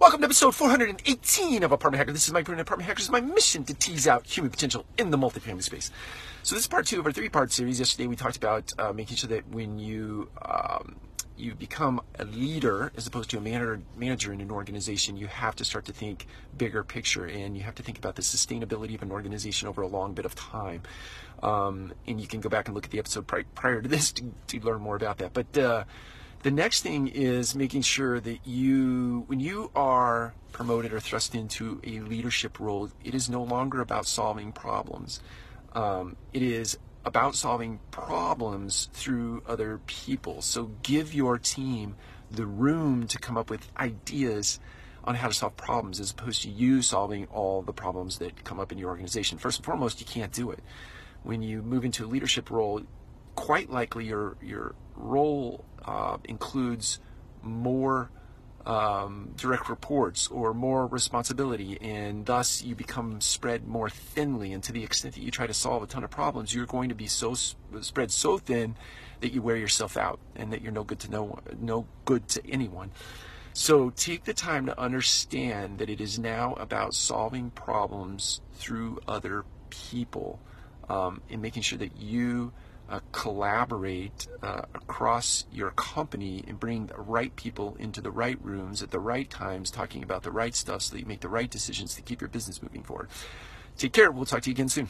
Welcome to episode 418 of Apartment Hacker. This is Mike Bruno, Apartment Hackers. It's my mission to tease out human potential in the multifamily space. So this is part two of our three-part series. Yesterday we talked about uh, making sure that when you um, you become a leader as opposed to a manager, manager in an organization, you have to start to think bigger picture and you have to think about the sustainability of an organization over a long bit of time. Um, and you can go back and look at the episode pri- prior to this to, to, learn more about that. But uh, the next thing is making sure that you, when you are promoted or thrust into a leadership role, it is no longer about solving problems. Um, it is about solving problems through other people. So give your team the room to come up with ideas on how to solve problems as opposed to you solving all the problems that come up in your organization. First and foremost, you can't do it. When you move into a leadership role, quite likely your your role uh, includes more um, direct reports or more responsibility, and thus you become spread more thinly. And to the extent that you try to solve a ton of problems, you're going to be so spread so thin that you wear yourself out, and that you're no good to no no good to anyone. So take the time to understand that it is now about solving problems through other people, um, and making sure that you uh, collaborate uh, across your company and bring the right people into the right rooms at the right times, talking about the right stuff so that you make the right decisions to keep your business moving forward. Take care. We'll talk to you again soon.